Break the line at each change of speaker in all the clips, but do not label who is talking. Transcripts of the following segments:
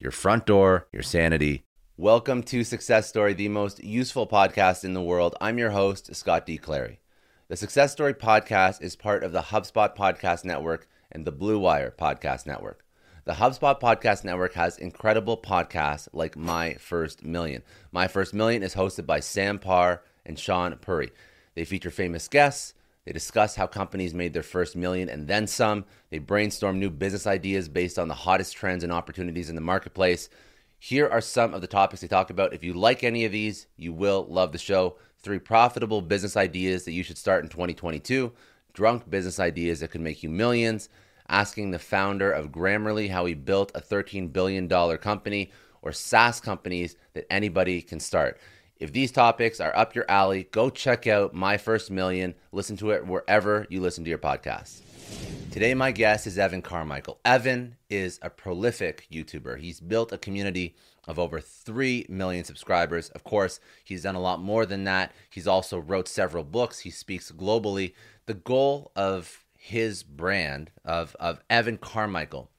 your front door, your sanity. Welcome to Success Story, the most useful podcast in the world. I'm your host, Scott D. Clary. The Success Story podcast is part of the HubSpot Podcast Network and the Blue Wire Podcast Network. The HubSpot Podcast Network has incredible podcasts like My First Million. My First Million is hosted by Sam Parr and Sean Puri. They feature famous guests they discuss how companies made their first million and then some. They brainstorm new business ideas based on the hottest trends and opportunities in the marketplace. Here are some of the topics they talk about. If you like any of these, you will love the show. Three profitable business ideas that you should start in 2022, drunk business ideas that could make you millions, asking the founder of Grammarly how he built a $13 billion company, or SaaS companies that anybody can start. If these topics are up your alley, go check out My First Million. Listen to it wherever you listen to your podcasts. Today, my guest is Evan Carmichael. Evan is a prolific YouTuber. He's built a community of over 3 million subscribers. Of course, he's done a lot more than that. He's also wrote several books. He speaks globally. The goal of his brand of, of Evan Carmichael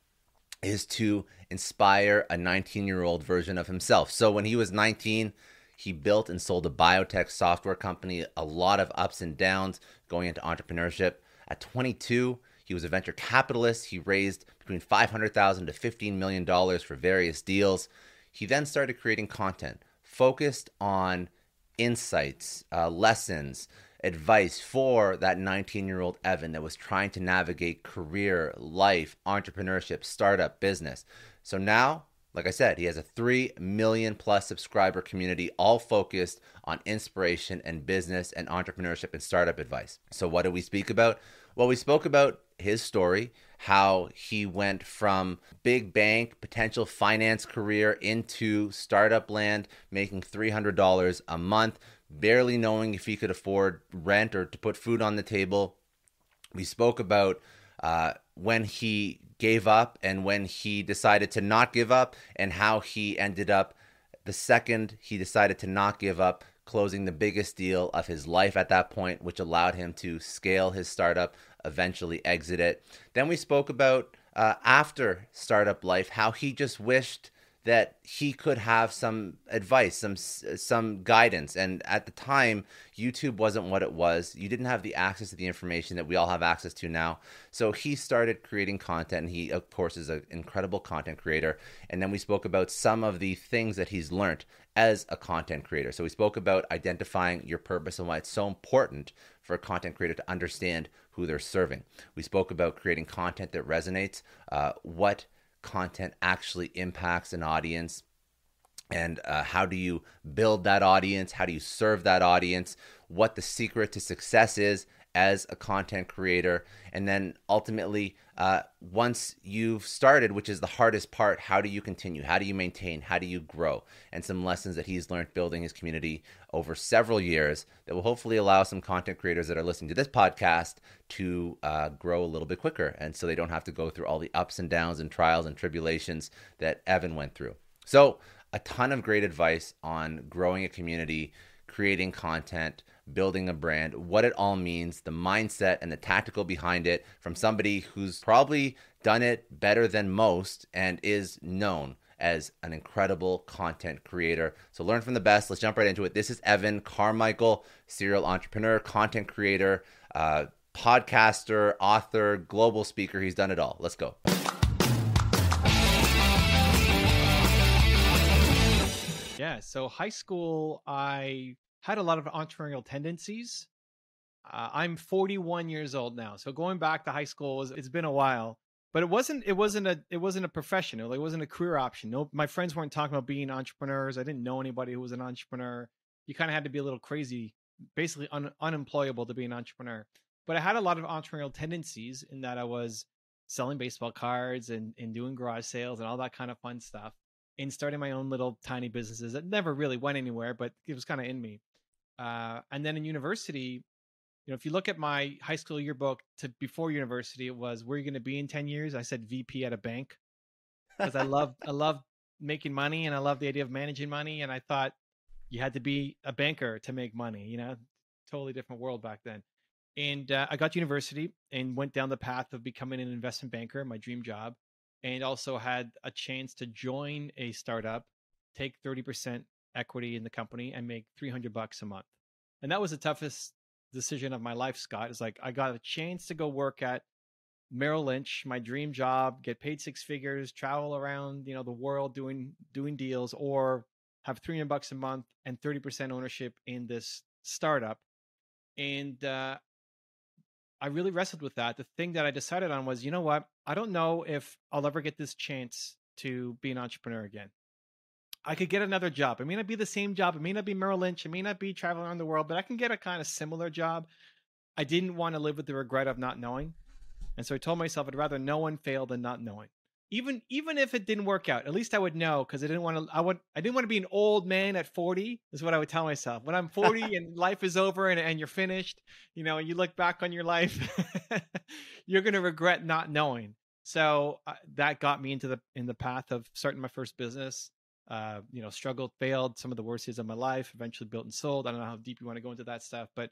is to inspire a 19 year old version of himself. So when he was 19, he built and sold a biotech software company, a lot of ups and downs going into entrepreneurship. At 22, he was a venture capitalist. He raised between $500,000 to $15 million for various deals. He then started creating content focused on insights, uh, lessons, advice for that 19 year old Evan that was trying to navigate career, life, entrepreneurship, startup, business. So now like I said, he has a 3 million plus subscriber community, all focused on inspiration and business and entrepreneurship and startup advice. So, what did we speak about? Well, we spoke about his story, how he went from big bank, potential finance career into startup land, making $300 a month, barely knowing if he could afford rent or to put food on the table. We spoke about uh, when he gave up and when he decided to not give up and how he ended up the second he decided to not give up closing the biggest deal of his life at that point which allowed him to scale his startup eventually exit it. Then we spoke about uh, after startup life how he just wished that he could have some advice, some some guidance. And at the time, YouTube wasn't what it was. You didn't have the access to the information that we all have access to now. So he started creating content. And he, of course, is an incredible content creator. And then we spoke about some of the things that he's learned as a content creator. So we spoke about identifying your purpose and why it's so important for a content creator to understand who they're serving. We spoke about creating content that resonates, uh, what content actually impacts an audience? And uh, how do you build that audience? How do you serve that audience? What the secret to success is as a content creator. And then ultimately, uh, once you've started, which is the hardest part, how do you continue? How do you maintain? How do you grow? And some lessons that he's learned building his community over several years that will hopefully allow some content creators that are listening to this podcast to uh, grow a little bit quicker. And so they don't have to go through all the ups and downs and trials and tribulations that Evan went through. So, a ton of great advice on growing a community, creating content building a brand, what it all means, the mindset and the tactical behind it from somebody who's probably done it better than most and is known as an incredible content creator. So learn from the best. Let's jump right into it. This is Evan Carmichael, serial entrepreneur, content creator, uh, podcaster, author, global speaker. He's done it all. Let's go.
Yeah, so high school, I had a lot of entrepreneurial tendencies. Uh, I'm 41 years old now, so going back to high school, was, it's been a while. But it wasn't. It wasn't a. It wasn't a profession. It wasn't a career option. No, my friends weren't talking about being entrepreneurs. I didn't know anybody who was an entrepreneur. You kind of had to be a little crazy, basically un, unemployable to be an entrepreneur. But I had a lot of entrepreneurial tendencies in that I was selling baseball cards and, and doing garage sales and all that kind of fun stuff and starting my own little tiny businesses that never really went anywhere, but it was kind of in me. Uh, and then in university, you know, if you look at my high school yearbook to before university, it was where are you going to be in 10 years? I said VP at a bank because I love, I love making money and I love the idea of managing money. And I thought you had to be a banker to make money, you know, totally different world back then. And uh, I got to university and went down the path of becoming an investment banker, my dream job, and also had a chance to join a startup, take 30% equity in the company, and make 300 bucks a month. And that was the toughest decision of my life, Scott. Is like I got a chance to go work at Merrill Lynch, my dream job, get paid six figures, travel around, you know, the world doing doing deals, or have 300 bucks a month and 30% ownership in this startup. And uh, I really wrestled with that. The thing that I decided on was, you know what? I don't know if I'll ever get this chance to be an entrepreneur again. I could get another job. It may not be the same job. It may not be Merrill Lynch. It may not be traveling around the world, but I can get a kind of similar job. I didn't want to live with the regret of not knowing. And so I told myself I'd rather no one fail than not knowing even even if it didn't work out, at least I would know because I didn't want to. I would. I didn't want to be an old man at forty. Is what I would tell myself. When I'm forty and life is over and, and you're finished, you know, and you look back on your life, you're gonna regret not knowing. So uh, that got me into the in the path of starting my first business. Uh, you know, struggled, failed, some of the worst years of my life. Eventually built and sold. I don't know how deep you want to go into that stuff, but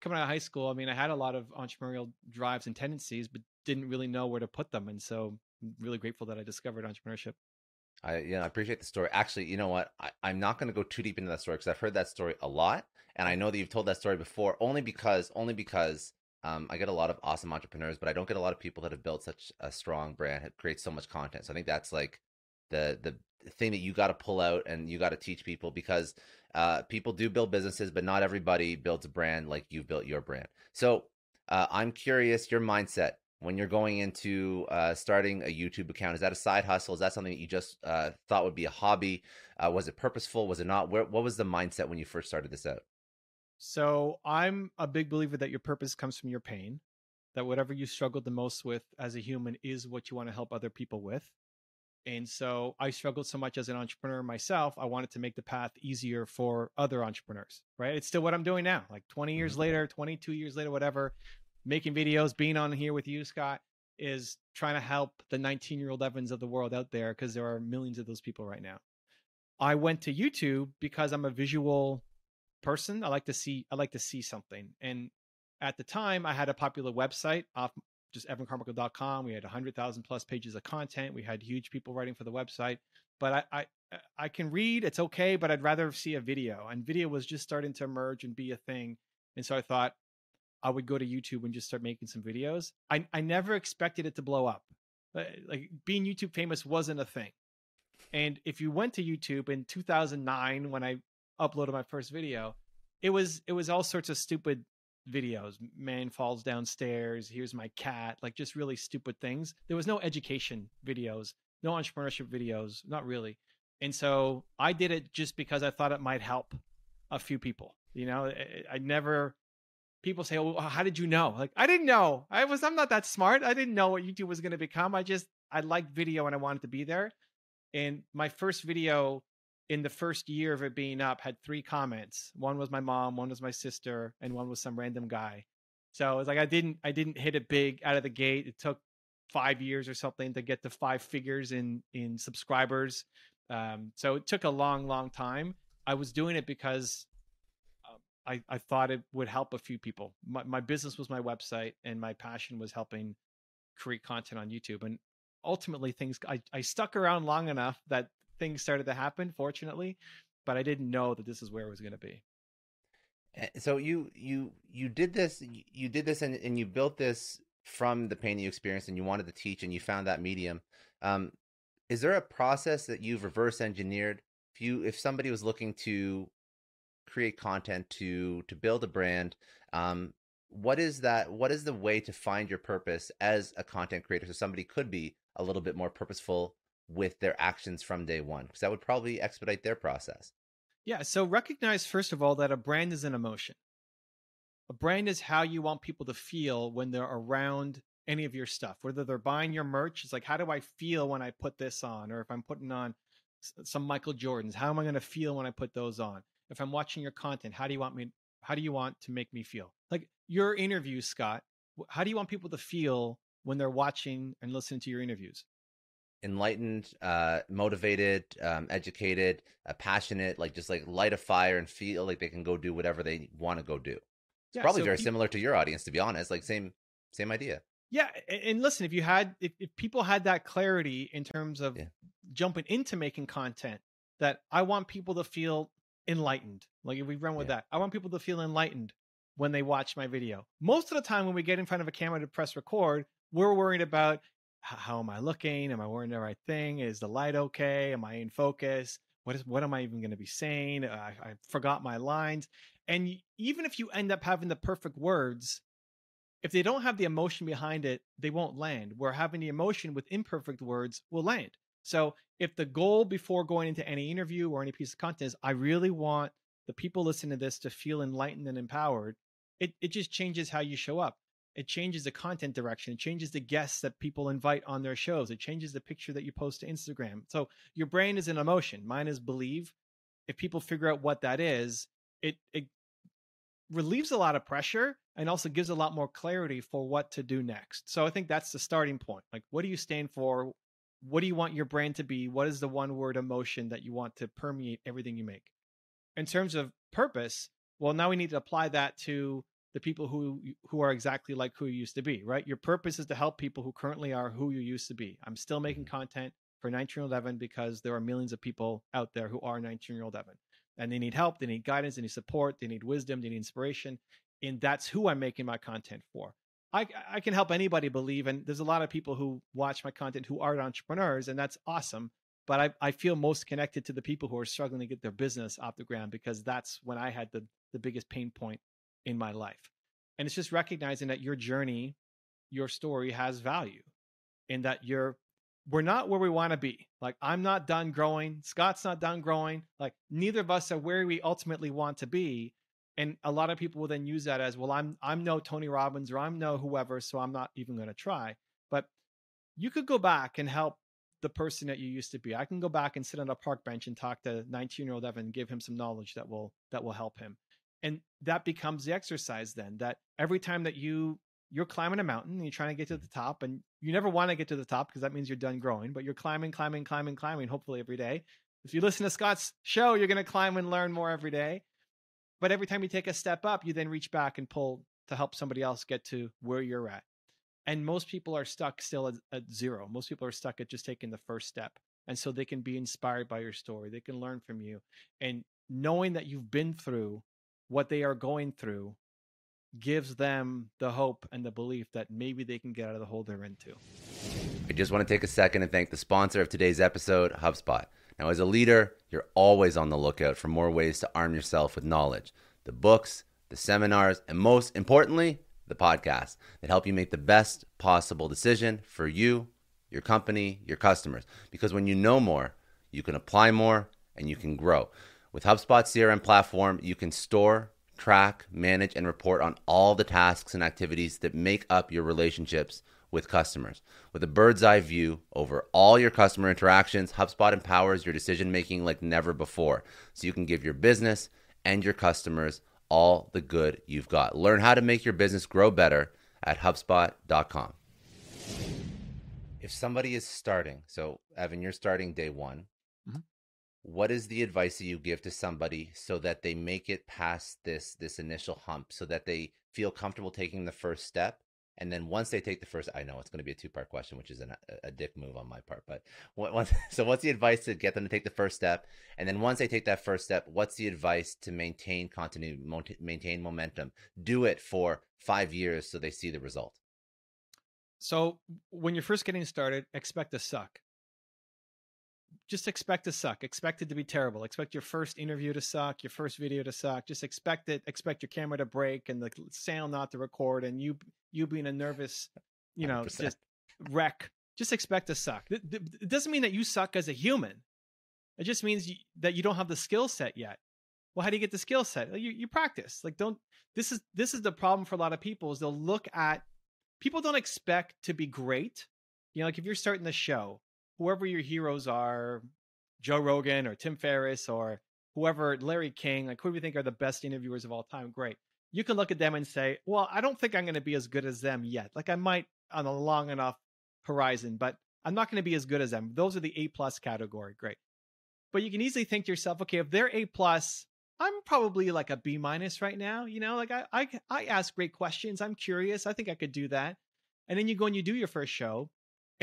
coming out of high school, I mean, I had a lot of entrepreneurial drives and tendencies, but didn't really know where to put them, and so I'm really grateful that I discovered entrepreneurship.
I yeah, I appreciate the story. Actually, you know what? I, am not going to go too deep into that story because I've heard that story a lot, and I know that you've told that story before. Only because, only because um, I get a lot of awesome entrepreneurs, but I don't get a lot of people that have built such a strong brand, have created so much content. So I think that's like the the thing that you got to pull out and you got to teach people because uh, people do build businesses, but not everybody builds a brand like you've built your brand. So uh, I'm curious your mindset when you're going into uh, starting a YouTube account? Is that a side hustle? Is that something that you just uh, thought would be a hobby? Uh, was it purposeful? Was it not? Where, what was the mindset when you first started this out?
So I'm a big believer that your purpose comes from your pain. That whatever you struggled the most with as a human is what you want to help other people with. And so I struggled so much as an entrepreneur myself. I wanted to make the path easier for other entrepreneurs, right? It's still what I'm doing now. Like 20 years mm-hmm. later, 22 years later, whatever, making videos, being on here with you, Scott, is trying to help the 19 year old Evans of the world out there because there are millions of those people right now. I went to YouTube because I'm a visual person. I like to see I like to see something. And at the time I had a popular website off just evancarmichael.com. We had 100,000 plus pages of content. We had huge people writing for the website. But I, I I can read, it's okay, but I'd rather see a video. And video was just starting to emerge and be a thing. And so I thought, I would go to YouTube and just start making some videos. I, I never expected it to blow up. Uh, like being YouTube famous wasn't a thing. And if you went to YouTube in 2009 when I uploaded my first video, it was it was all sorts of stupid videos. Man falls downstairs, here's my cat, like just really stupid things. There was no education videos, no entrepreneurship videos, not really. And so I did it just because I thought it might help a few people. You know, I, I never people say, "Well, how did you know?" Like, I didn't know. I was. I'm not that smart. I didn't know what YouTube was going to become. I just I liked video and I wanted to be there. And my first video in the first year of it being up had three comments. One was my mom, one was my sister, and one was some random guy. So it's like I didn't I didn't hit it big out of the gate. It took five years or something to get to five figures in in subscribers. Um, so it took a long, long time. I was doing it because I, I thought it would help a few people. My, my business was my website, and my passion was helping create content on YouTube. And ultimately, things I, I stuck around long enough that things started to happen. Fortunately, but I didn't know that this is where it was going to be.
Eh, so you you you did this you did this and, and you built this from the pain you experienced and you wanted to teach and you found that medium. Um, is there a process that you've reverse engineered? If you if somebody was looking to create content to to build a brand um, what is that what is the way to find your purpose as a content creator so somebody could be a little bit more purposeful with their actions from day one because that would probably expedite their process.
Yeah so recognize first of all that a brand is an emotion. A brand is how you want people to feel when they're around any of your stuff whether they're buying your merch it's like how do i feel when i put this on? or if i'm putting on some michael jordans how am i going to feel when i put those on? If i'm watching your content how do you want me how do you want to make me feel? Like your interviews, Scott, how do you want people to feel when they're watching and listening to your interviews?
Enlightened, uh, motivated, um, educated, uh, passionate, like just like light a fire and feel like they can go do whatever they want to go do. It's yeah, probably so very people, similar to your audience, to be honest. Like same, same idea.
Yeah, and listen, if you had, if, if people had that clarity in terms of yeah. jumping into making content, that I want people to feel enlightened. Like if we run with yeah. that, I want people to feel enlightened when they watch my video. Most of the time, when we get in front of a camera to press record, we're worried about how am I looking? Am I wearing the right thing? Is the light okay? Am I in focus? What is what am I even going to be saying? Uh, I, I forgot my lines. And even if you end up having the perfect words, if they don't have the emotion behind it, they won't land. Where having the emotion with imperfect words will land. So if the goal before going into any interview or any piece of content is I really want the people listening to this to feel enlightened and empowered, it, it just changes how you show up. It changes the content direction. It changes the guests that people invite on their shows. It changes the picture that you post to Instagram. So your brain is an emotion. Mine is believe. If people figure out what that is, it it relieves a lot of pressure and also gives a lot more clarity for what to do next. So I think that's the starting point. Like, what do you stand for? What do you want your brand to be? What is the one word emotion that you want to permeate everything you make? In terms of purpose, well, now we need to apply that to the people who who are exactly like who you used to be, right? Your purpose is to help people who currently are who you used to be. I'm still making mm-hmm. content for 19 year old Evan because there are millions of people out there who are 19 year old Evan and they need help, they need guidance, they need support, they need wisdom, they need inspiration. And that's who I'm making my content for. I, I can help anybody believe, and there's a lot of people who watch my content who aren't entrepreneurs, and that's awesome but I, I feel most connected to the people who are struggling to get their business off the ground because that's when I had the, the biggest pain point in my life. And it's just recognizing that your journey, your story has value and that you're, we're not where we want to be. Like, I'm not done growing. Scott's not done growing. Like, neither of us are where we ultimately want to be. And a lot of people will then use that as, well, I'm, I'm no Tony Robbins or I'm no whoever, so I'm not even going to try. But you could go back and help the person that you used to be. I can go back and sit on a park bench and talk to 19 year old Evan, give him some knowledge that will that will help him. And that becomes the exercise then that every time that you you're climbing a mountain and you're trying to get to the top and you never want to get to the top because that means you're done growing, but you're climbing, climbing, climbing, climbing, hopefully every day. If you listen to Scott's show, you're going to climb and learn more every day. But every time you take a step up, you then reach back and pull to help somebody else get to where you're at and most people are stuck still at, at, zero most people are stuck at just taking the first step and so they can be inspired by your story they can learn from you and knowing that you've been through what they are going through gives them the hope and the belief that maybe they can get out of the hole they're into
i just want to take a second and thank the sponsor of today's episode hubspot now as a leader you're always on the lookout for more ways to arm yourself with knowledge the books the seminars and most importantly the podcasts that help you make the best possible decision for you, your company, your customers. Because when you know more, you can apply more and you can grow. With HubSpot CRM platform, you can store, track, manage, and report on all the tasks and activities that make up your relationships with customers. With a bird's eye view over all your customer interactions, HubSpot empowers your decision making like never before. So you can give your business and your customers all the good you've got. Learn how to make your business grow better at HubSpot.com. If somebody is starting, so Evan, you're starting day one. What is the advice that you give to somebody so that they make it past this this initial hump, so that they feel comfortable taking the first step and then once they take the first, I know it's going to be a two part question, which is an, a, dick move on my part. But once, so what's the advice to get them to take the first step? And then once they take that first step, what's the advice to maintain continuity, maintain momentum? Do it for five years so they see the result.
So when you're first getting started, expect to suck. Just expect to suck. Expect it to be terrible. Expect your first interview to suck, your first video to suck. Just expect it. Expect your camera to break and the sound not to record, and you you being a nervous, you know,
100%.
just wreck. Just expect to suck. It, doesn't mean that you suck as a human. It just means you, that you don't have the skill set yet. Well, how do you get the skill set? You, you practice. Like, don't. This is this is the problem for a lot of people is they'll look at people don't expect to be great. You know, like if you're starting the show, whoever your heroes are, Joe Rogan or Tim Ferriss or whoever, Larry King, like who do you think are the best interviewers of all time? Great. You can look at them and say, well, I don't think I'm going to be as good as them yet. Like I might on a long enough horizon, but I'm not going to be as good as them. Those are the A plus category. Great. But you can easily think to yourself, okay, if they're A plus, I'm probably like a B minus right now. You know, like I, I, I ask great questions. I'm curious. I think I could do that. And then you go and you do your first show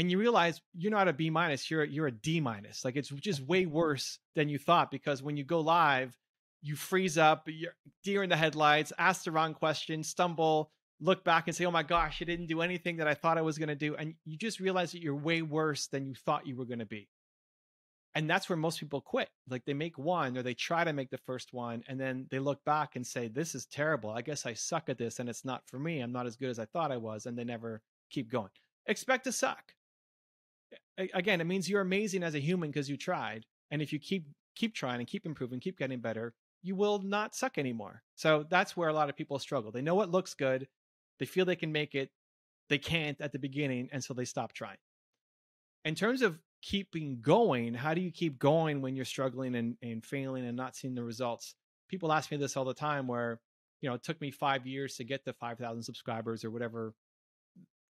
and you realize you're not a B minus, you're you're a D minus. Like it's just way worse than you thought because when you go live, you freeze up, you're deer in the headlights, ask the wrong question, stumble, look back and say, "Oh my gosh, I didn't do anything that I thought I was going to do," and you just realize that you're way worse than you thought you were going to be. And that's where most people quit. Like they make one or they try to make the first one and then they look back and say, "This is terrible. I guess I suck at this and it's not for me. I'm not as good as I thought I was." And they never keep going. Expect to suck again it means you're amazing as a human because you tried and if you keep keep trying and keep improving keep getting better you will not suck anymore. So that's where a lot of people struggle. They know what looks good they feel they can make it they can't at the beginning and so they stop trying. In terms of keeping going how do you keep going when you're struggling and, and failing and not seeing the results? People ask me this all the time where you know it took me five years to get to 5000 subscribers or whatever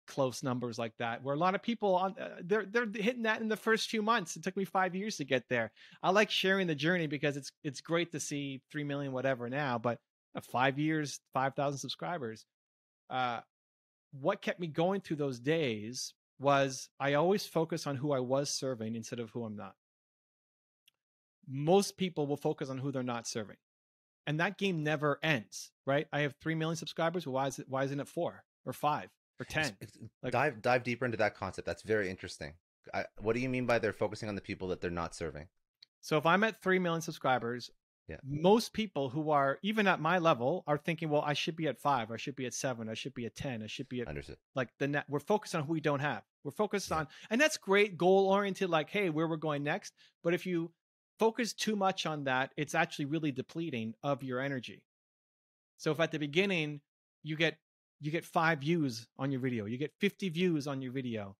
close numbers like that where a lot of people on uh, they're they're hitting that in the first few months. It took me 5 years to get there. I like sharing the journey because it's it's great to see 3 million whatever now but uh, 5 years 5000 subscribers uh what kept me going through those days was i always focus on who i was serving instead of who i'm not. Most people will focus on who they're not serving and that game never ends right? I have 3 million subscribers why is it why isn't it 4 or 5 or 10
Ex- ex-
Like-
dive dive deeper into that concept. That's very interesting. I, what do you mean by they're focusing on the people that they're not serving?
So if I'm at 3 million subscribers,
Yeah.
most people who are even at my level are thinking, well, I should be at five, I should be at seven, I should be at 10, I should be at
Understood.
like the net. We're focused on who we don't have. We're focused
Yeah.
on, and that's great, goal oriented, like, hey, where we're going next. But if you focus too much on that, it's actually really depleting of your energy. So if at the beginning you get you get five views on your video, you get 50 views on your video,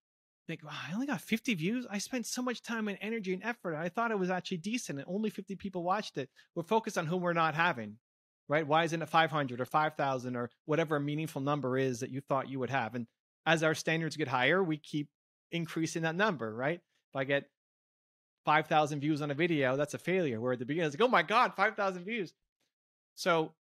think, wow, I only got 50 views. I spent so much time and energy and effort. I thought it was actually decent and only 50 people watched it. We're focused on whom we're not having, right? Why isn't it 500 or 5,000 or whatever a meaningful number is that you thought you would have? And as our standards get higher, we keep increasing that number, right? If I get 5,000 views on a video, that's a failure. Where at the beginning, it's like, oh my God, 5,000 views. So,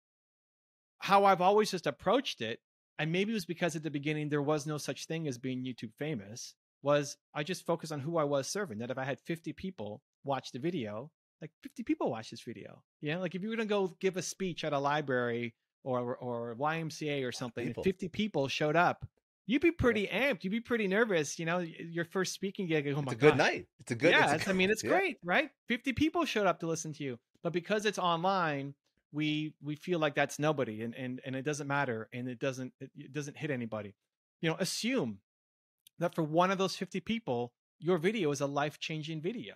how I've always just approached it, and maybe it was because at the beginning there was no such thing as being YouTube famous, was I just focused on who I was serving. That if I had 50 people watch the video, like 50 people watch this video. Yeah. Like if you were going to go give a speech at a library or, or YMCA or something,
people.
and 50 people showed up, you'd be pretty amped. You'd be pretty nervous. You know, your first speaking gig. Oh
it's
my
a good
gosh.
night. It's a good.
yeah,
it's a
it's- I mean, it's
yeah.
great, right? 50 people showed up to listen to you. But because it's online, we we feel like that's nobody and and, and it doesn't matter and it doesn't it, doesn't hit anybody. You know, assume that for one of those 50 people, your video is a life-changing video.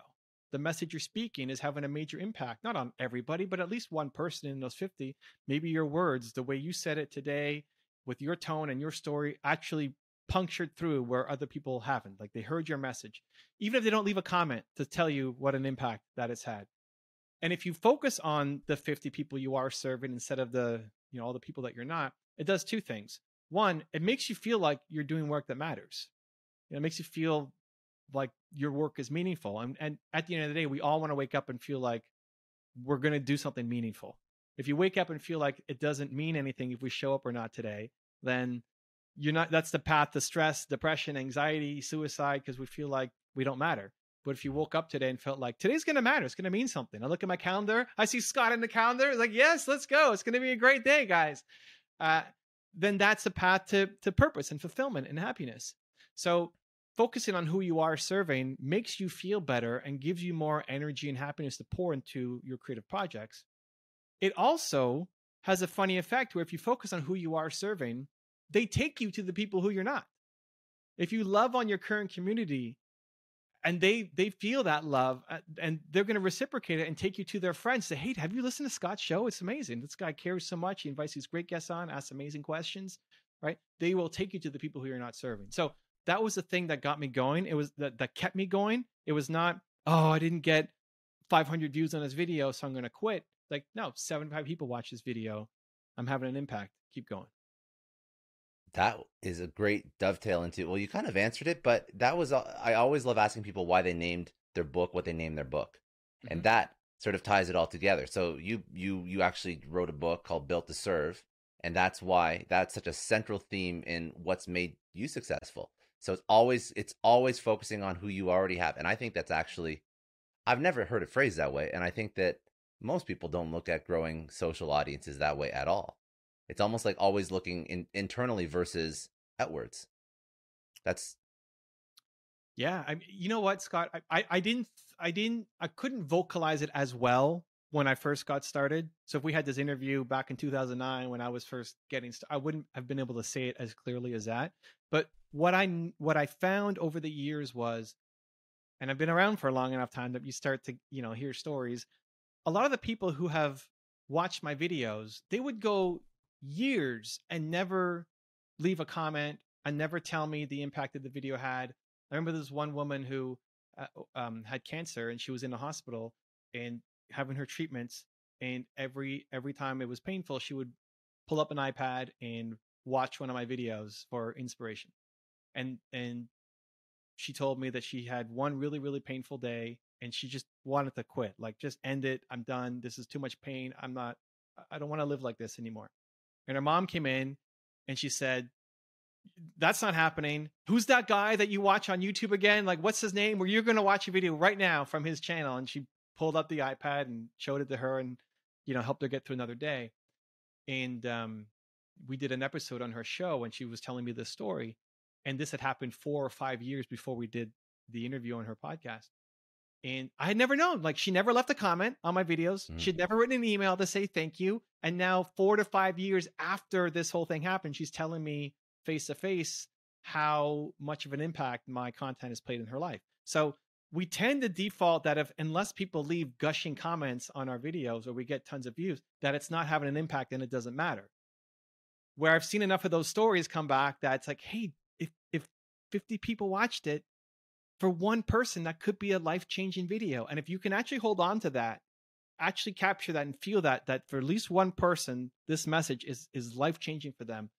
The message you're speaking is having a major impact, not on everybody, but at least one person in those 50. Maybe your words, the way you said it today, with your tone and your story, actually punctured through where other people haven't. Like they heard your message, even if they don't leave a comment to tell you what an impact that it's had. And if you focus on the 50 people you are serving instead of the, you know, all the people that you're not, it does two things. One, it makes you feel like you're doing work that matters. You know, it makes you feel like your work is meaningful. And, and at the end of the day, we all want to wake up and feel like we're going to do something meaningful. If you wake up and feel like it doesn't mean anything if we show up or not today, then you're not, that's the path to stress, depression, anxiety, suicide, because we feel like we don't matter. But if you woke up today and felt like today's going to matter, it's going to mean something. I look at my calendar, I see Scott in the calendar, like, yes, let's go. It's going to be a great day, guys. Uh, then that's the path to, to purpose and fulfillment and happiness. So focusing on who you are serving makes you feel better and gives you more energy and happiness to pour into your creative projects. It also has a funny effect where if you focus on who you are serving, they take you to the people who you're not. If you love on your current community and they they feel that love uh, and they're going to reciprocate it and take you to their friends say hey have you listened to scott's show? It's amazing. This guy cares so much. He invites these great guests on asks amazing questions right? They will take you to the people who you're not serving. So that was the thing that got me going. It was that that kept me going. It was not oh i didn't get 500 views on this video so i'm going to quit. Like no 75 people watch this video. I'm having an impact. Keep going
that is a great dovetail into well you kind of answered it but that was i always love asking people why they named their book what they named their book mm-hmm. and that sort of ties it all together. So you you you actually wrote a book called built to serve and that's why that's such a central theme in what's made you successful. So it's always it's always focusing on who you already have and i think that's actually i've never heard it phrased that way and i think that most people don't look at growing social audiences that way at all it's almost like always looking in, internally versus outwards. That's
yeah. I you know what, Scott? I, I I didn't I didn't I couldn't vocalize it as well when I first got started. So if we had this interview back in 2009 when I was first getting I wouldn't have been able to say it as clearly as that. But what I what I found over the years was and I've been around for a long enough time that you start to, you know, hear stories. A lot of the people who have watched my videos, they would go years and never leave a comment and never tell me the impact that the video had. I remember this one woman who uh, um, had cancer and she was in the hospital and having her treatments. And every every time it was painful, she would pull up an iPad and watch one of my videos for inspiration. And and she told me that she had one really really painful day and she just wanted to quit. Like just end it. I'm done. This is too much pain. I'm not. I don't want to live like this anymore and her mom came in and she said, that's not happening. Who's that guy that you watch on YouTube again? Like, what's his name? Where you're going to watch a video right now from his channel. And she pulled up the iPad and showed it to her and, you know, helped her get through another day. And um, we did an episode on her show and she was telling me this story. And this had happened four or five years before we did the interview on her podcast. And I had never known. Like she never left a comment on my videos. Mm. She'd never written an email to say thank you. And now, four to five years after this whole thing happened, she's telling me face to face how much of an impact my content has played in her life. So we tend to default that if unless people leave gushing comments on our videos or we get tons of views, that it's not having an impact and it doesn't matter. Where I've seen enough of those stories come back that it's like, hey, if if 50 people watched it, for one person that could be a life-changing video and if you can actually hold on to that actually capture that and feel that that for at least one person this message is is life-changing for them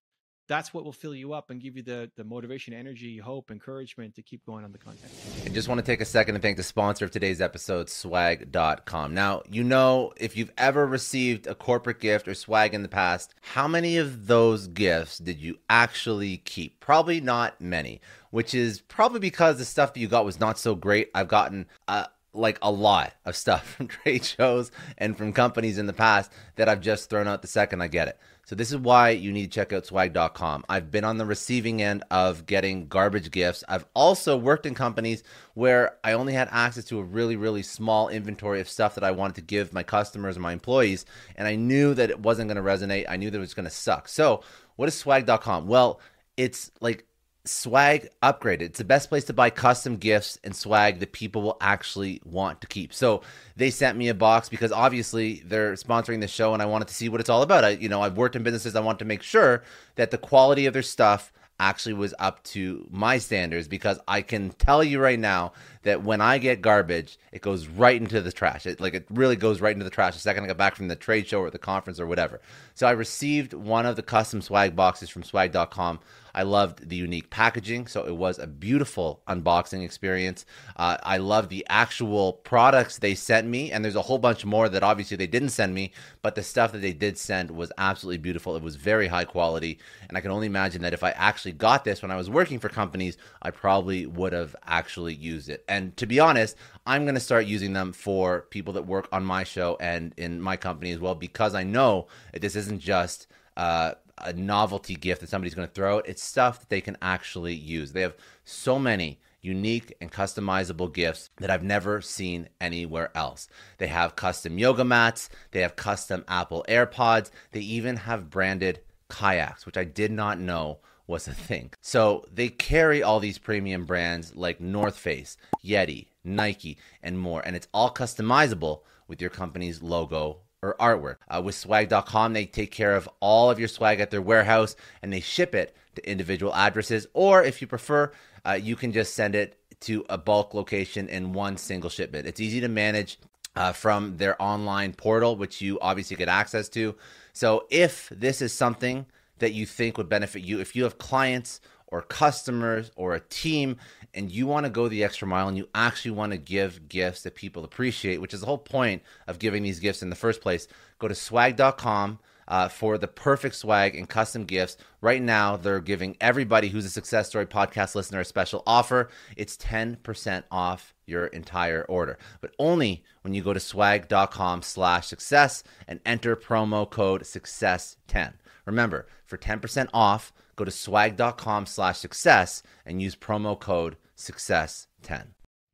that's what will fill you up and give you the the motivation energy hope encouragement to keep going on the content.
I just want to take a second to thank the sponsor of today's episode swag.com now you know if you've ever received a corporate gift or swag in the past how many of those gifts did you actually keep? Probably not many which is probably because the stuff that you got was not so great. I've gotten uh, like a lot of stuff from trade shows and from companies in the past that I've just thrown out the second I get it. So this is why you need to check out swag.com. I've been on the receiving end of getting garbage gifts. I've also worked in companies where I only had access to a really really small inventory of stuff that I wanted to give my customers and my employees and I knew that it wasn't going to resonate. I knew that it was going to suck. So, what is swag.com? Well, it's like swag upgraded. It's the best place to buy custom gifts and swag that people will actually want to keep. So they sent me a box because obviously they're sponsoring the show and I wanted to see what it's all about. I, you know, I've worked in businesses. I want to make sure that the quality of their stuff actually was up to my standards because I can tell you right now that when I get garbage, it goes right into the trash. It like it really goes right into the trash the second I get back from the trade show or the conference or whatever. So I received one of the custom swag boxes from swag.com. I loved the unique packaging, so it was a beautiful unboxing experience. Uh, I love the actual products they sent me, and there's a whole bunch more that obviously they didn't send me, but the stuff that they did send was absolutely beautiful. It was very high quality, and I can only imagine that if I actually got this when I was working for companies, I probably would have actually used it. And to be honest, I'm going to start using them for people that work on my show and in my company as well because I know that this isn't just uh, a novelty gift that somebody's going to throw. It's stuff that they can actually use. They have so many unique and customizable gifts that I've never seen anywhere else. They have custom yoga mats, they have custom Apple AirPods, they even have branded kayaks, which I did not know was a thing. So they carry all these premium brands like North Face, Yeti, Nike, and more, and it's all customizable with your company's logo or artwork. Uh, with swag.com, they take care of all of your swag at their warehouse and they ship it to individual addresses. Or if you prefer, uh, you can just send it to a bulk location in one single shipment. It's easy to manage uh, from their online portal, which you obviously get access to. So if this is something that you think would benefit you, if you have clients or customers or a team and you want to go the extra mile and you actually want to give gifts that people appreciate, which is the whole point of giving these gifts in the first place, go to swag.com. Uh, for the perfect swag and custom gifts. Right now, they're giving everybody who's a Success Story podcast listener a special offer. It's 10% off your entire order, but only when you go to swag.com slash success and enter promo code success10. Remember, for 10% off, go to swag.com slash success and use promo code success10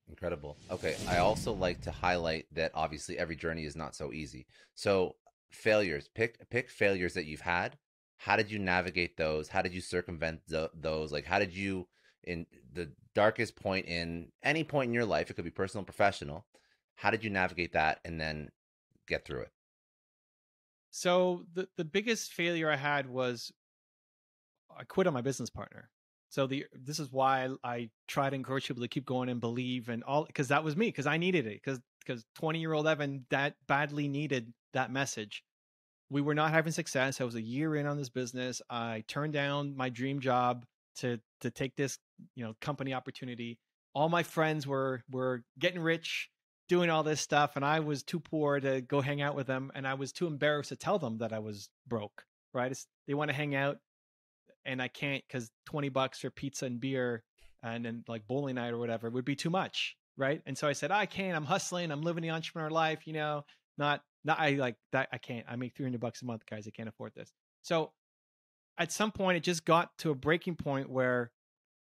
incredible. Okay i also like to highlight that obviously every journey is not so easy. So failures. Pick pick failures that you've had. How did you navigate those? How did you circumvent th- those? Like how did you in the darkest point in any point in your life it could be personal professional how did you navigate that and then get through it?
So the the biggest failure I had was I quit on my business partner. So the this is why I try to encourage people to keep going and believe and all because that was me because I needed it because because 20 year old Evan that badly needed that message. We were not having success. I was a year in on this business. I turned down my dream job to to take this you know company opportunity. All my friends were were getting rich, doing all this stuff, and I was too poor to go hang out with them, and I was too embarrassed to tell them that I was broke. Right? It's, they want to hang out and I can't because 20 bucks for pizza and beer and then like bowling night or whatever would be too much. Right. And so I said, I can't, I'm hustling. I'm living the entrepreneur life, you know, not, not, I like that. I can't, I make 300 bucks a month guys. I can't afford this. So at some point it just got to a breaking point where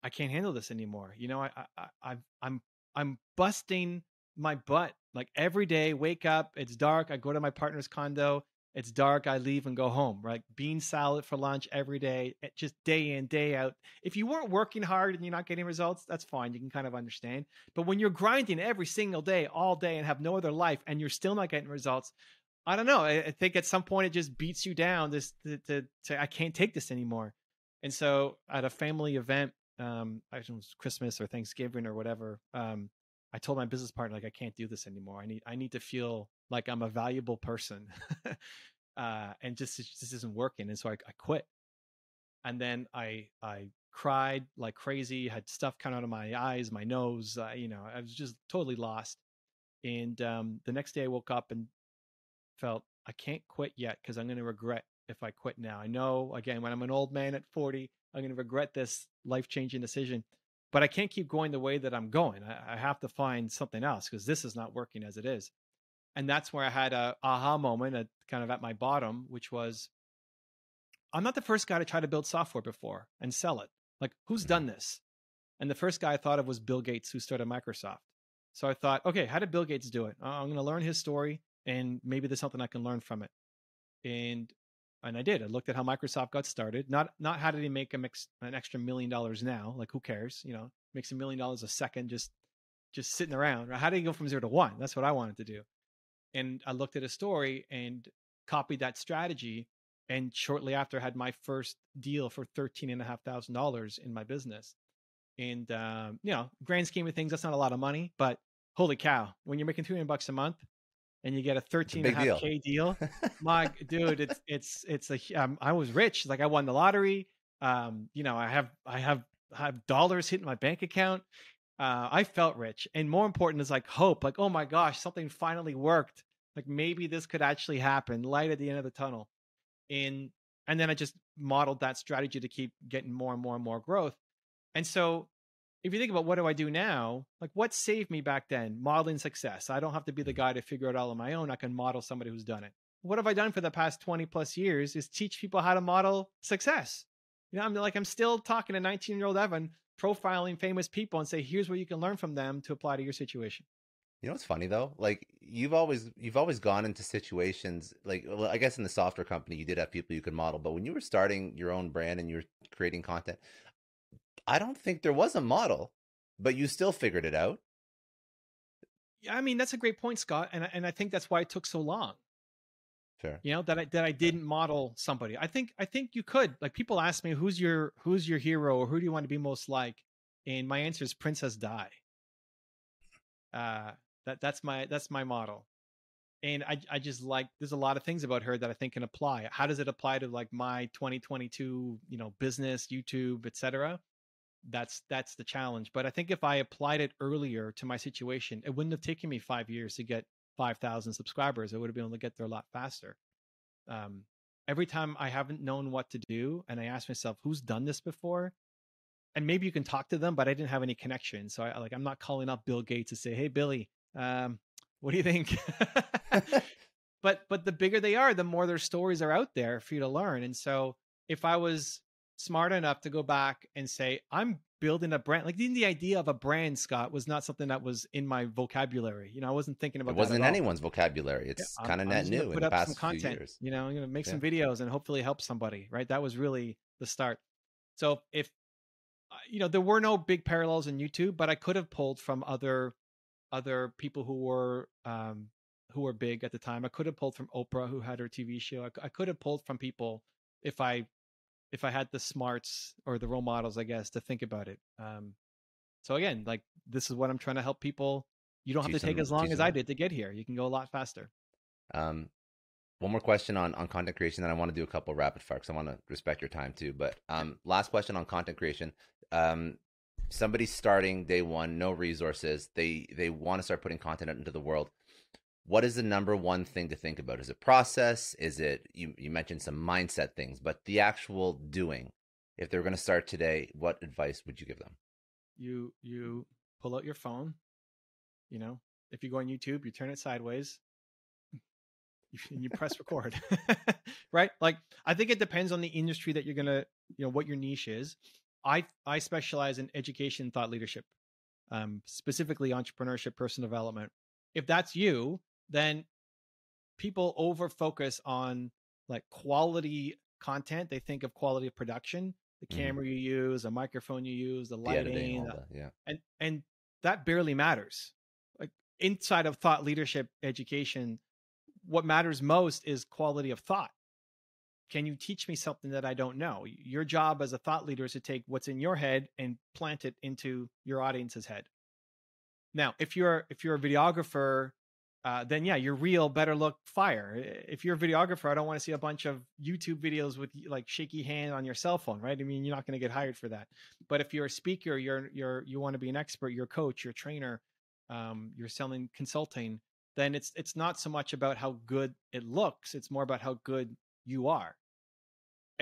I can't handle this anymore. You know, I, I, I I'm, I'm busting my butt like every day, wake up, it's dark. I go to my partner's condo it's dark. I leave and go home. Right, bean salad for lunch every day, eh, just day in day out. If you weren't working hard and you're not getting results, that's fine. You can kind of understand. But when you're grinding every single day, all day, and have no other life, and you're still not getting results, I don't know. I, think at some point it just beats you down. This to, to, to, I can't take this anymore. And so at a family event, um, I was Christmas or Thanksgiving or whatever. Um, I told my business partner like I can't do this anymore. I need I need to feel like I'm a valuable person, uh, and just this isn't working. And so I, I quit. And then I I cried like crazy, had stuff coming out of my eyes, my nose. Uh, you know, I was just totally lost. And um, the next day I woke up and felt I can't quit yet because I'm going to regret if I quit now. I know again when I'm an old man at 40, I'm going to regret this life changing decision but I can't keep going the way that I'm going. I, I have to find something else because this is not working as it is. And that's where I had a aha moment at kind of at my bottom, which was I'm not the first guy to try to build software before and sell it. Like, who's done mm-hmm. this? And the first guy I thought of was Bill Gates, who started Microsoft. So I thought, okay, how did Bill Gates do it? I'm going to learn his story, and maybe there's something I can learn from it. And and I did. I looked at how Microsoft got started. Not not how did he make a mix, an extra million dollars now? Like who cares? You know, makes a million dollars a second just just sitting around. How did he go from zero to one? That's what I wanted to do. And I looked at a story and copied that strategy. And shortly after, had my first deal for thirteen and a half thousand dollars in my business. And um, you know, grand scheme of things, that's not a lot of money, but holy cow, when you're making 300 bucks a month, and you get a 13 and a half K deal. My dude, it's it's it's a um, I was rich. Like I won the lottery. Um, you know, I have I have I have dollars hitting my bank account. Uh, I felt rich, and more important is like hope. Like, oh my gosh, something finally worked. Like maybe this could actually happen. Light at the end of the tunnel. And and then I just modeled that strategy to keep getting more and more and more growth. And so if you think about what do I do now, like what saved me back then? Modeling success. I don't have to be the mm-hmm. guy to figure it all on my own. I can model somebody who's done it. What have I done for the past 20 plus years is teach people how to model success. You know, I'm like, I'm still talking to 19 year old Evan profiling famous people and say, here's what you can learn from them to apply to your situation.
You know what's funny though? Like you've always you've always gone into situations like well, I guess in the software company you did have people you could model, but when you were starting your own brand and you were creating content, I don't think there was a model, but you still figured it out.
Yeah, I mean that's a great point, Scott, and and I think that's why it took so long.
Fair.
You know that I that I didn't model somebody. I think I think you could. Like people ask me, who's your who's your hero or who do you want to be most like, and my answer is Princess Di. Uh, that that's my that's my model. And I I just like there's a lot of things about her that I think can apply. How does it apply to like my 2022, you know, business, YouTube, etc. That's that's the challenge. But I think if I applied it earlier to my situation, it wouldn't have taken me 5 years to get 5,000 subscribers. I would have been able to get there a lot faster. Um, every time I haven't known what to do and I ask myself, who's done this before? And maybe you can talk to them, but I didn't have any connection. So I like I'm not calling up Bill Gates to say, "Hey Billy, um, what do you think? but but the bigger they are, the more their stories are out there for you to learn. And so if I was smart enough to go back and say, I'm building a brand, like even the idea of a brand, Scott, was not something that was in my vocabulary. You know, I wasn't thinking about
it. Wasn't anyone's vocabulary. It's
yeah,
kind of net new in the past few years.
You know, I'm gonna make yeah. some videos and hopefully help somebody. Right. That was really the start. So if uh, you know, there were no big parallels in YouTube, but I could have pulled from other other people who were um, who were big at the time. I could have pulled from Oprah, who had her TV show. I, I could have pulled from people if I if I had the smarts or the role models, I guess, to think about it. Um, so again, like this is what I'm trying to help people. You don't have to take as long as I did to get here. You can go a lot faster.
Um, one more question on on content creation, then I want to do a couple rapid fire because I want to respect your time too. But um, last question on content creation. Um, somebody's starting day one, no resources. They they want to start putting content out into the world. What is the number one thing to think about? Is it process? Is it you you mentioned some mindset things, but the actual doing. If they're going to start today, what advice would you give them?
You you pull out your phone. You know, if you go on YouTube, you turn it sideways, and you press record right like i think it depends on the industry that you're gonna you know what your niche is I I specialize in education, thought leadership, um, specifically entrepreneurship, personal development. If that's you, then people over focus on like quality content. They think of quality of production, the mm-hmm. camera you use, the microphone you use, the lighting, the editing, the,
yeah,
and and that barely matters. Like inside of thought leadership education, what matters most is quality of thought can you teach me something that I don't know? Your job as a thought leader is to take what's in your head and plant it into your audience's head. Now, if you're if you're a videographer, uh, then yeah, your reel better look fire. If you're a videographer, I don't want to see a bunch of YouTube videos with like shaky hand on your cell phone, right? I mean, you're not going to get hired for that. But if you're a speaker, you're you're you want to be an expert, you're coach, you're trainer, um, you're selling consulting, then it's it's not so much about how good it looks; it's more about how good you are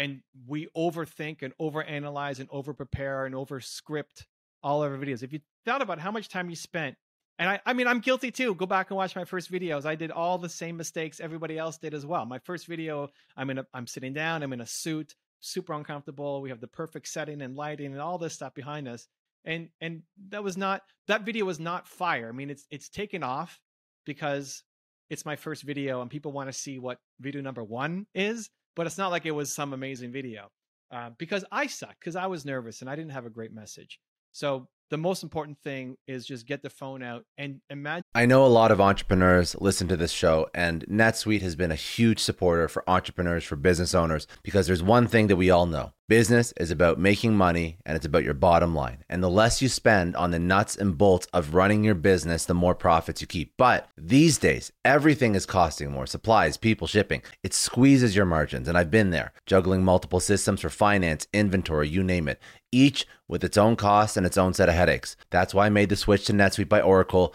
and we overthink and overanalyze and overprepare and overscript all of our videos. If you thought about how much time you spent, and I, I mean, I'm guilty too. Go back and watch my first videos. I did all the same mistakes everybody else did as well. My first video, I'm in a, I'm sitting down, I'm in a suit, super uncomfortable. We have the perfect setting and lighting and all this stuff behind us. And and that was not that video was not fire. I mean, it's it's taken off because it's my first video and people want to see what video number one is but it's not like it was some amazing video uh, because I sucked because I was nervous and I didn't have a great message. So the most important thing is just get the phone out and imagine.
I know a lot of entrepreneurs listen to this show, and NetSuite has been a huge supporter for entrepreneurs, for business owners, because there's one thing that we all know business is about making money and it's about your bottom line. And the less you spend on the nuts and bolts of running your business, the more profits you keep. But these days, everything is costing more supplies, people, shipping. It squeezes your margins. And I've been there, juggling multiple systems for finance, inventory, you name it each with its own costs and its own set of headaches. That's why I made the switch to NetSuite by Oracle.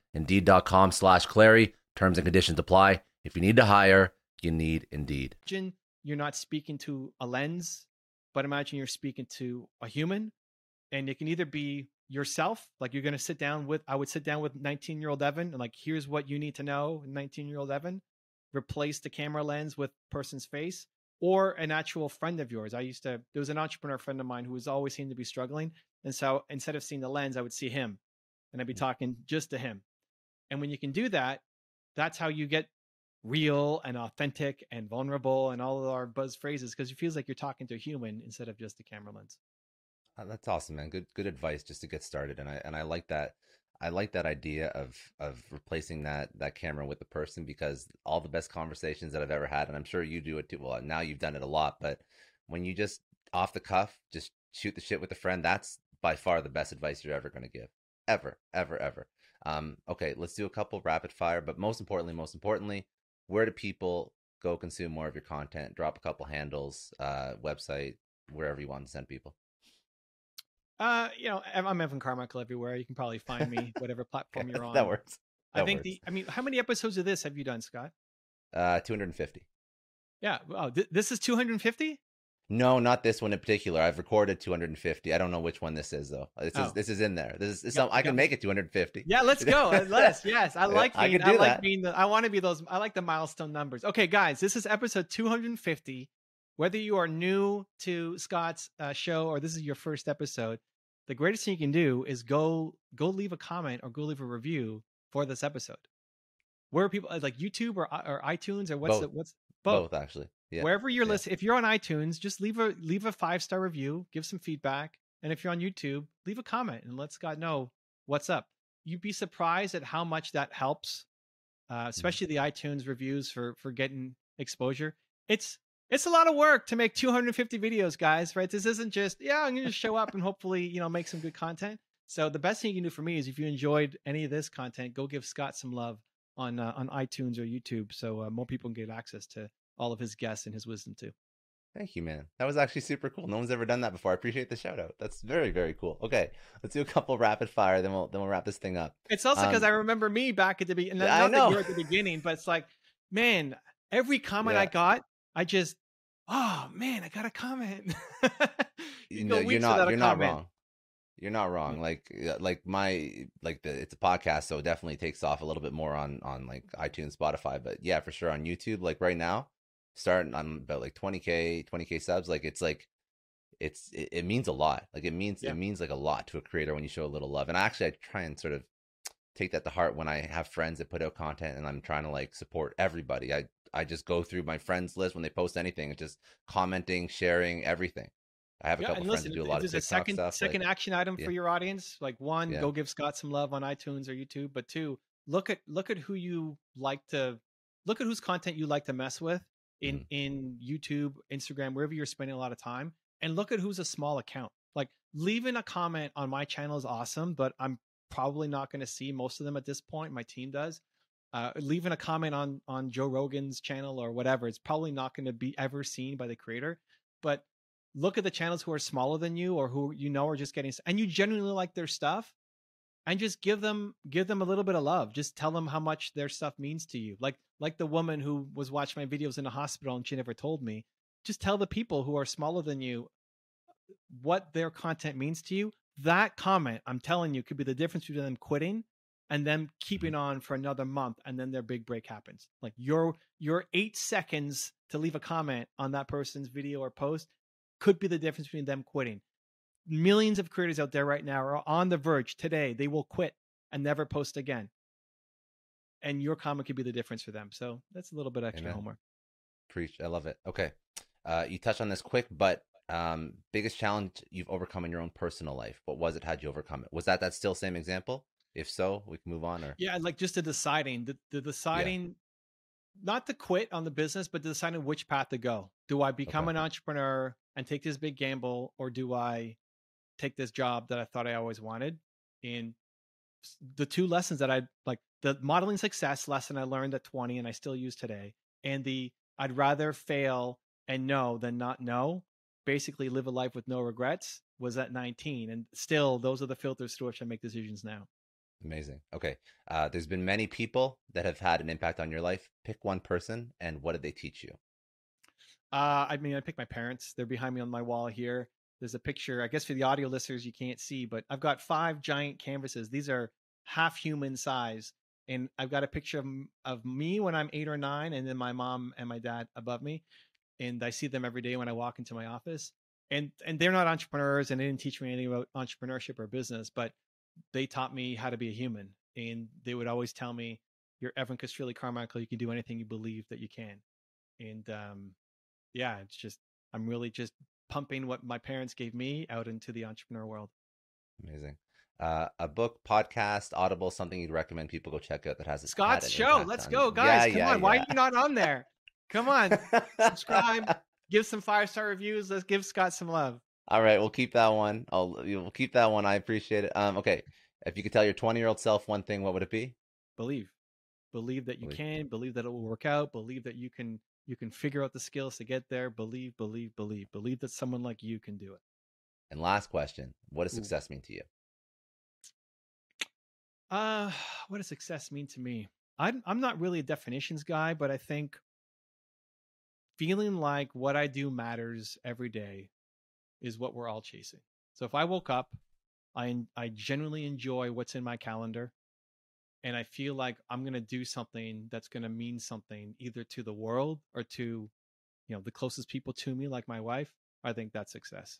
Indeed.com slash Clary. Terms and conditions apply. If you need to hire, you need Indeed.
Imagine you're not speaking to a lens, but imagine you're speaking to a human. And it can either be yourself, like you're going to sit down with, I would sit down with 19 year old Evan and like, here's what you need to know, 19 year old Evan. Replace the camera lens with person's face or an actual friend of yours. I used to, there was an entrepreneur friend of mine who was always seemed to be struggling. And so instead of seeing the lens, I would see him and I'd be hmm. talking just to him. And when you can do that, that's how you get real and authentic and vulnerable and all of our buzz phrases because it feels like you're talking to a human instead of just a camera lens.
Uh, that's awesome, man. Good good advice just to get started. And I and I like that I like that idea of of replacing that that camera with the person because all the best conversations that I've ever had, and I'm sure you do it too. Well, now you've done it a lot, but when you just off the cuff, just shoot the shit with a friend, that's by far the best advice you're ever going to give, ever, ever, ever. Um, okay, let's do a couple rapid fire, but most importantly, most importantly, where do people go consume more of your content? Drop a couple handles, uh, website, wherever you want to send people.
Uh, you know, I'm Evan Carmichael everywhere. You can probably find me whatever platform you're on.
That works.
I think
works.
the. I mean, how many episodes of this have you done, Scott?
uh, 250.
Yeah. Oh, th- this is 250.
No, not this one in particular. I've recorded 250. I don't know which one this is though. This is
Oh.
this is in there. This is it's some, I can make it 250.
Yeah, let's go. Uh, Let's. Yes, I like
I
being. I,
do
like
that.
being the. I want to be those. I like the milestone numbers. Okay, guys, this is episode 250. Whether you are new to Scott's uh, show or this is your first episode, the greatest thing you can do is go go leave a comment or go leave a review for this episode. Where are people like YouTube or or iTunes or what's
Both.
the, what's
Both actually. Yeah.
wherever you're
yeah.
listening if you're on itunes just leave a leave a five star review give some feedback and if you're on youtube leave a comment and let scott know what's up. You'd be surprised at how much that helps uh, especially the itunes reviews for for getting exposure. It's it's a lot of work to make 250 videos guys right? This isn't just yeah i'm gonna just show up and hopefully you know make some good content. So the best thing you can do for me is if you enjoyed any of this content go give scott some love on uh, on itunes or youtube so uh, more people can get access to all of his guests and his wisdom too.
Thank you, man. That was actually super cool. No one's ever done that before. I appreciate the shout out. That's very, very cool. Okay, let's do a couple rapid fire, then we'll then we'll wrap this thing up.
It's also because
Um,
I remember me back at the beginning.
I know.
you're at the beginning, but it's like, man, every comment I got, I just, oh man, I got a comment.
You
you
know, you're not you're not
comment.
wrong. You're not wrong. Like uh, like my like the it's a podcast, so it definitely takes off a little bit more on on like iTunes, Spotify. But yeah, for sure on YouTube. Like right now, starting I'm about like 20k 20k subs. Like it's like it's it, it means a lot. Like it means
Yeah.
it means like a lot to a creator when you show a little love. And actually, I try and sort of take that to heart when I have friends that put out content and I'm trying to like support everybody. I I just go through my friends list when they post anything and just commenting, sharing everything. I have a
Yeah,
couple friends
listen,
that do a lot of
there's a second
stuff.
second
like,
action item
yeah.
for your audience. Like one, go give Scott some love on iTunes or YouTube. But two, look at look at who you like to look at whose content you like to mess with in
Mhm.
in YouTube, Instagram, wherever you're spending a lot of time, and look at who's a small account. Like leaving a comment on my channel is awesome, but I'm probably not going to see most of them at this point. My team does. Uh, leaving a comment on on Joe Rogan's channel or whatever, it's probably not going to be ever seen by the creator. But look at the channels who are smaller than you or who you know are just getting and you genuinely like their stuff and just give them give them a little bit of love just tell them how much their stuff means to you. Like like the woman who was watching my videos in the hospital and she never told me just tell the people who are smaller than you uh, what their content means to you. That comment i'm telling you could be the difference between them quitting and them mm-hmm. keeping on for another month and then their big break happens. Like your your 8 seconds to leave a comment on that person's video or post could be the difference between them quitting. Millions of creators out there right now are on the verge today. They will quit and never post again. And your comment could be the difference for them. So that's a little bit extra
Amen.
homework.
Preach. I love it. Okay. Uh, you touched on this quick, but um, biggest challenge you've overcome in your own personal life. What was it? How'd you overcome it? Was that that still same example? If so, we can move on. Or
Yeah, like just the deciding, the, the deciding, not to quit on the business, but deciding which path to go. Do I become
Okay.
an entrepreneur and take this big gamble, or do I take this job that I thought I always wanted? And the two lessons that I like the modeling success lesson I learned at 20 and I still use today, and the I'd rather fail and know than not know. Basically, live a life with no regrets was at 19. And still, those are the filters through which I make decisions now.
amazing. Okay. Uh, there's been many people that have had an impact on your life. Pick one person, and what did they teach you?
Uh, I mean, I picked my parents. They're behind me on my wall here. There's a picture. I guess for the audio listeners, you can't see, but I've got five giant canvases. These are half human size, and I've got a picture of, of me when I'm eight or nine, and then my mom and my dad above me, and I see them every day when I walk into my office. And and they're not entrepreneurs, and they didn't teach me anything about entrepreneurship or business, but they taught me how to be a human. And they would always tell me, "You're Evan Castrilli Carmichael. You can do anything you believe that you can." And um, yeah, it's just I'm really just pumping what my parents gave me out into the entrepreneur world.
Amazing. Uh, a book, podcast, Audible, something you'd recommend people go check out that has had
Scott's show. Let's
on
go, guys.
Yeah,
Come
yeah,
on. Why are you not on there? Come on. Subscribe. Give some five star reviews. Let's give Scott some love.
All right, we'll keep that one. I'll we'll keep that one. I appreciate it. Um, okay. If you could tell your 20 year old self one thing, what would it be?
Believe. Believe that you
Believe.
can, believe that it will work out, believe that you can you can figure out the skills to get there. Believe, believe, believe. Believe that someone like you can do it.
And last question: What does success mean to you?
Uh, what does success mean to me? I'm I'm not really a definitions guy, but I think feeling like what I do matters every day is what we're all chasing. So if I woke up, I I genuinely enjoy what's in my calendar, and I feel like I'm gonna do something that's gonna mean something either to the world or to, you know, the closest people to me, like my wife. I think that's success.